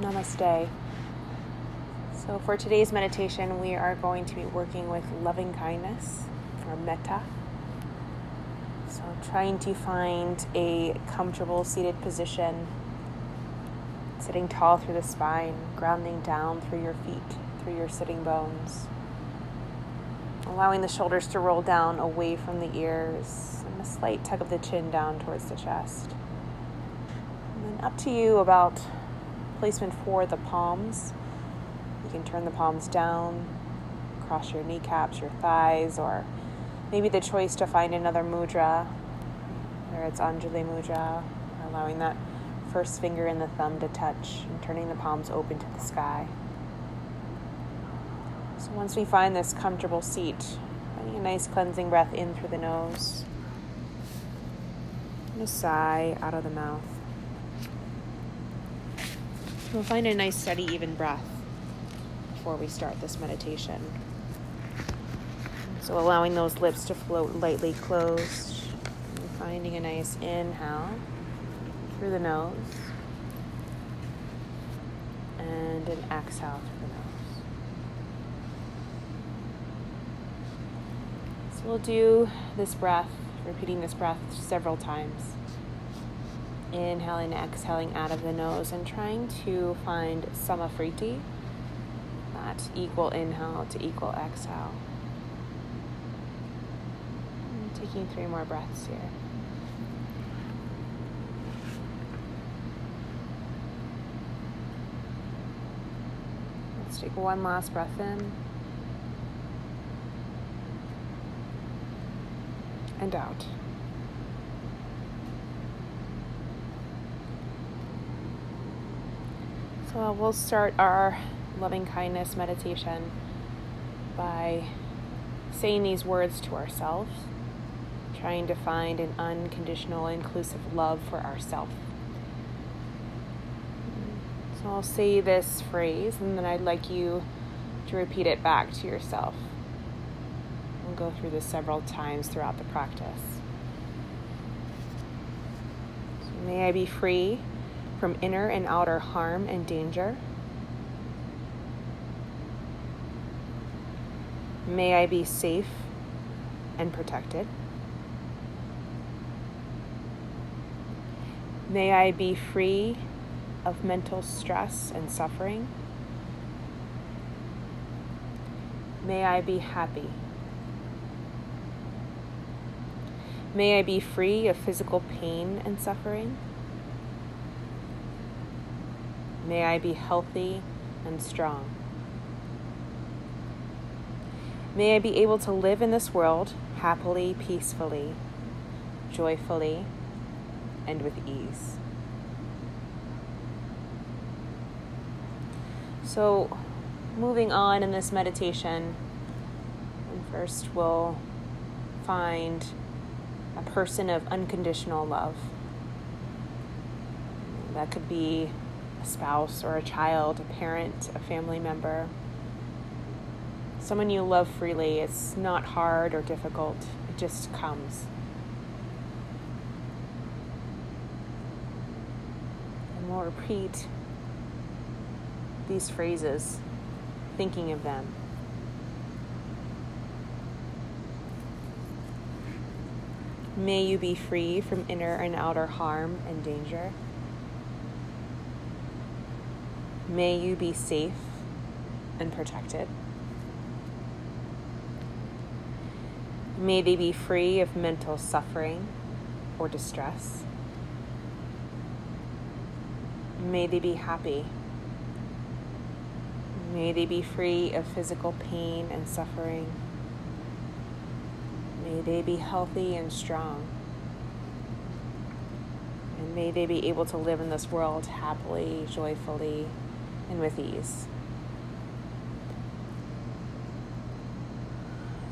Namaste. So, for today's meditation, we are going to be working with loving kindness or metta. So, trying to find a comfortable seated position, sitting tall through the spine, grounding down through your feet, through your sitting bones, allowing the shoulders to roll down away from the ears, and a slight tuck of the chin down towards the chest. And then up to you about placement for the palms. You can turn the palms down, cross your kneecaps, your thighs, or maybe the choice to find another mudra, whether it's Anjali Mudra, allowing that first finger and the thumb to touch and turning the palms open to the sky. So once we find this comfortable seat, finding a nice cleansing breath in through the nose and a sigh out of the mouth. We'll find a nice, steady, even breath before we start this meditation. So, allowing those lips to float lightly closed, and finding a nice inhale through the nose, and an exhale through the nose. So, we'll do this breath, repeating this breath several times inhaling and exhaling out of the nose and trying to find samavritti, that equal inhale to equal exhale. Taking three more breaths here. Let's take one last breath in. And out. So uh, we'll start our loving kindness meditation by saying these words to ourselves, trying to find an unconditional, inclusive love for ourselves. So I'll say this phrase and then I'd like you to repeat it back to yourself. We'll go through this several times throughout the practice. So may I be free from inner and outer harm and danger. May I be safe and protected. May I be free of mental stress and suffering. May I be happy. May I be free of physical pain and suffering. May I be healthy and strong. May I be able to live in this world happily, peacefully, joyfully, and with ease. So, moving on in this meditation, first we'll find a person of unconditional love. That could be a spouse or a child, a parent, a family member, someone you love freely. It's not hard or difficult, it just comes. And we'll repeat these phrases, thinking of them. May you be free from inner and outer harm and danger. May you be safe and protected. May they be free of mental suffering or distress. May they be happy. May they be free of physical pain and suffering. May they be healthy and strong. And may they be able to live in this world happily, joyfully, and with ease.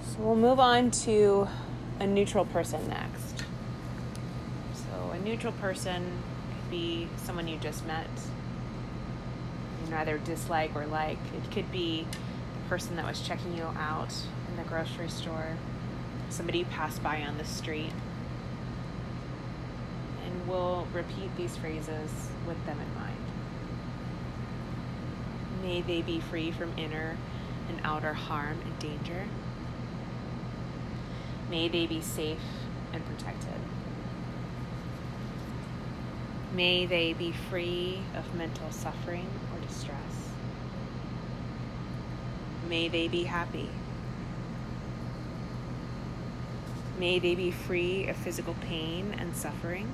So we'll move on to a neutral person next. So a neutral person could be someone you just met. You neither dislike or like. It could be the person that was checking you out in the grocery store, somebody you passed by on the street. And we'll repeat these phrases with them in mind. May they be free from inner and outer harm and danger. May they be safe and protected. May they be free of mental suffering or distress. May they be happy. May they be free of physical pain and suffering.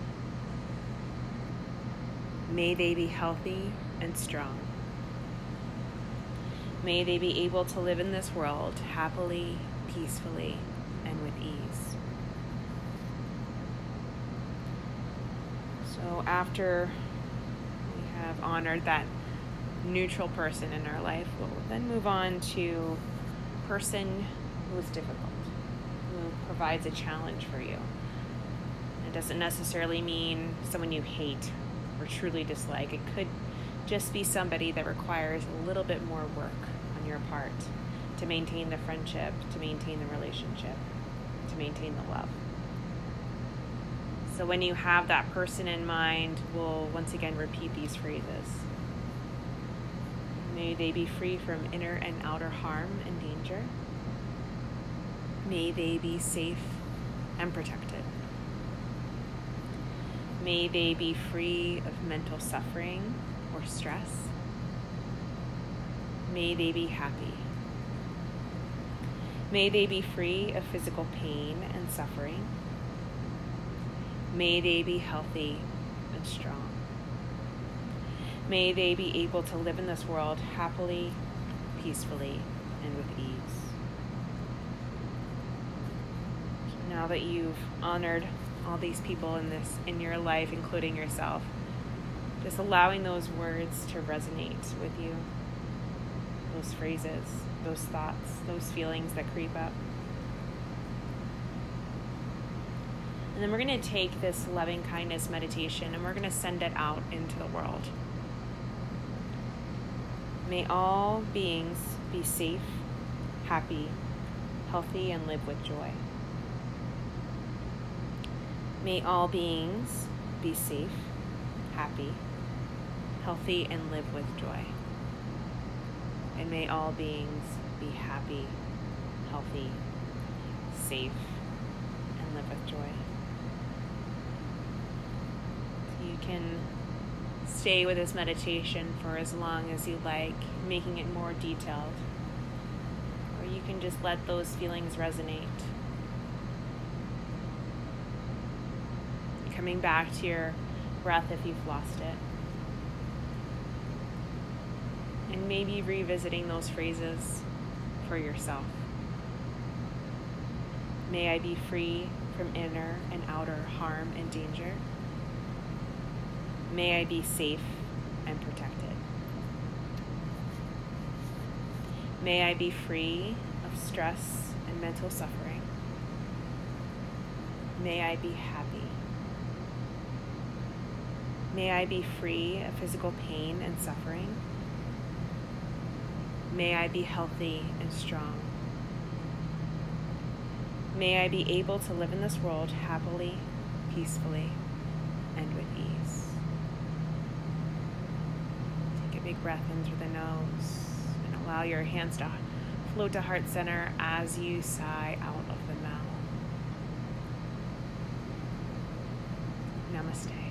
May they be healthy and strong. May they be able to live in this world happily, peacefully, and with ease. So, after we have honored that neutral person in our life, we'll then move on to person who is difficult, who provides a challenge for you. It doesn't necessarily mean someone you hate or truly dislike. It could just be somebody that requires a little bit more work on your part to maintain the friendship, to maintain the relationship, to maintain the love. So when you have that person in mind, we'll once again repeat these phrases. May they be free from inner and outer harm and danger. May they be safe and protected. May they be free of mental suffering or stress. May they be happy. May they be free of physical pain and suffering. May they be healthy and strong. May they be able to live in this world happily, peacefully, and with ease. Now that you've honored all these people in this in your life, including yourself, just allowing those words to resonate with you, those phrases, those thoughts, those feelings that creep up. And then we're going to take this loving kindness meditation and we're going to send it out into the world. May all beings be safe, happy, healthy, and live with joy. May all beings be safe, happy, healthy, and live with joy. And may all beings be happy, healthy, safe, and live with joy. You can stay with this meditation for as long as you like, making it more detailed. Or you can just let those feelings resonate. Coming back to your breath if you've lost it. And maybe revisiting those phrases for yourself. May I be free from inner and outer harm and danger. May I be safe and protected. May I be free of stress and mental suffering. May I be happy. May I be free of physical pain and suffering. May I be healthy and strong. May I be able to live in this world happily, peacefully, and with ease. Take a big breath in through the nose and allow your hands to float to heart center as you sigh out of the mouth. Namaste.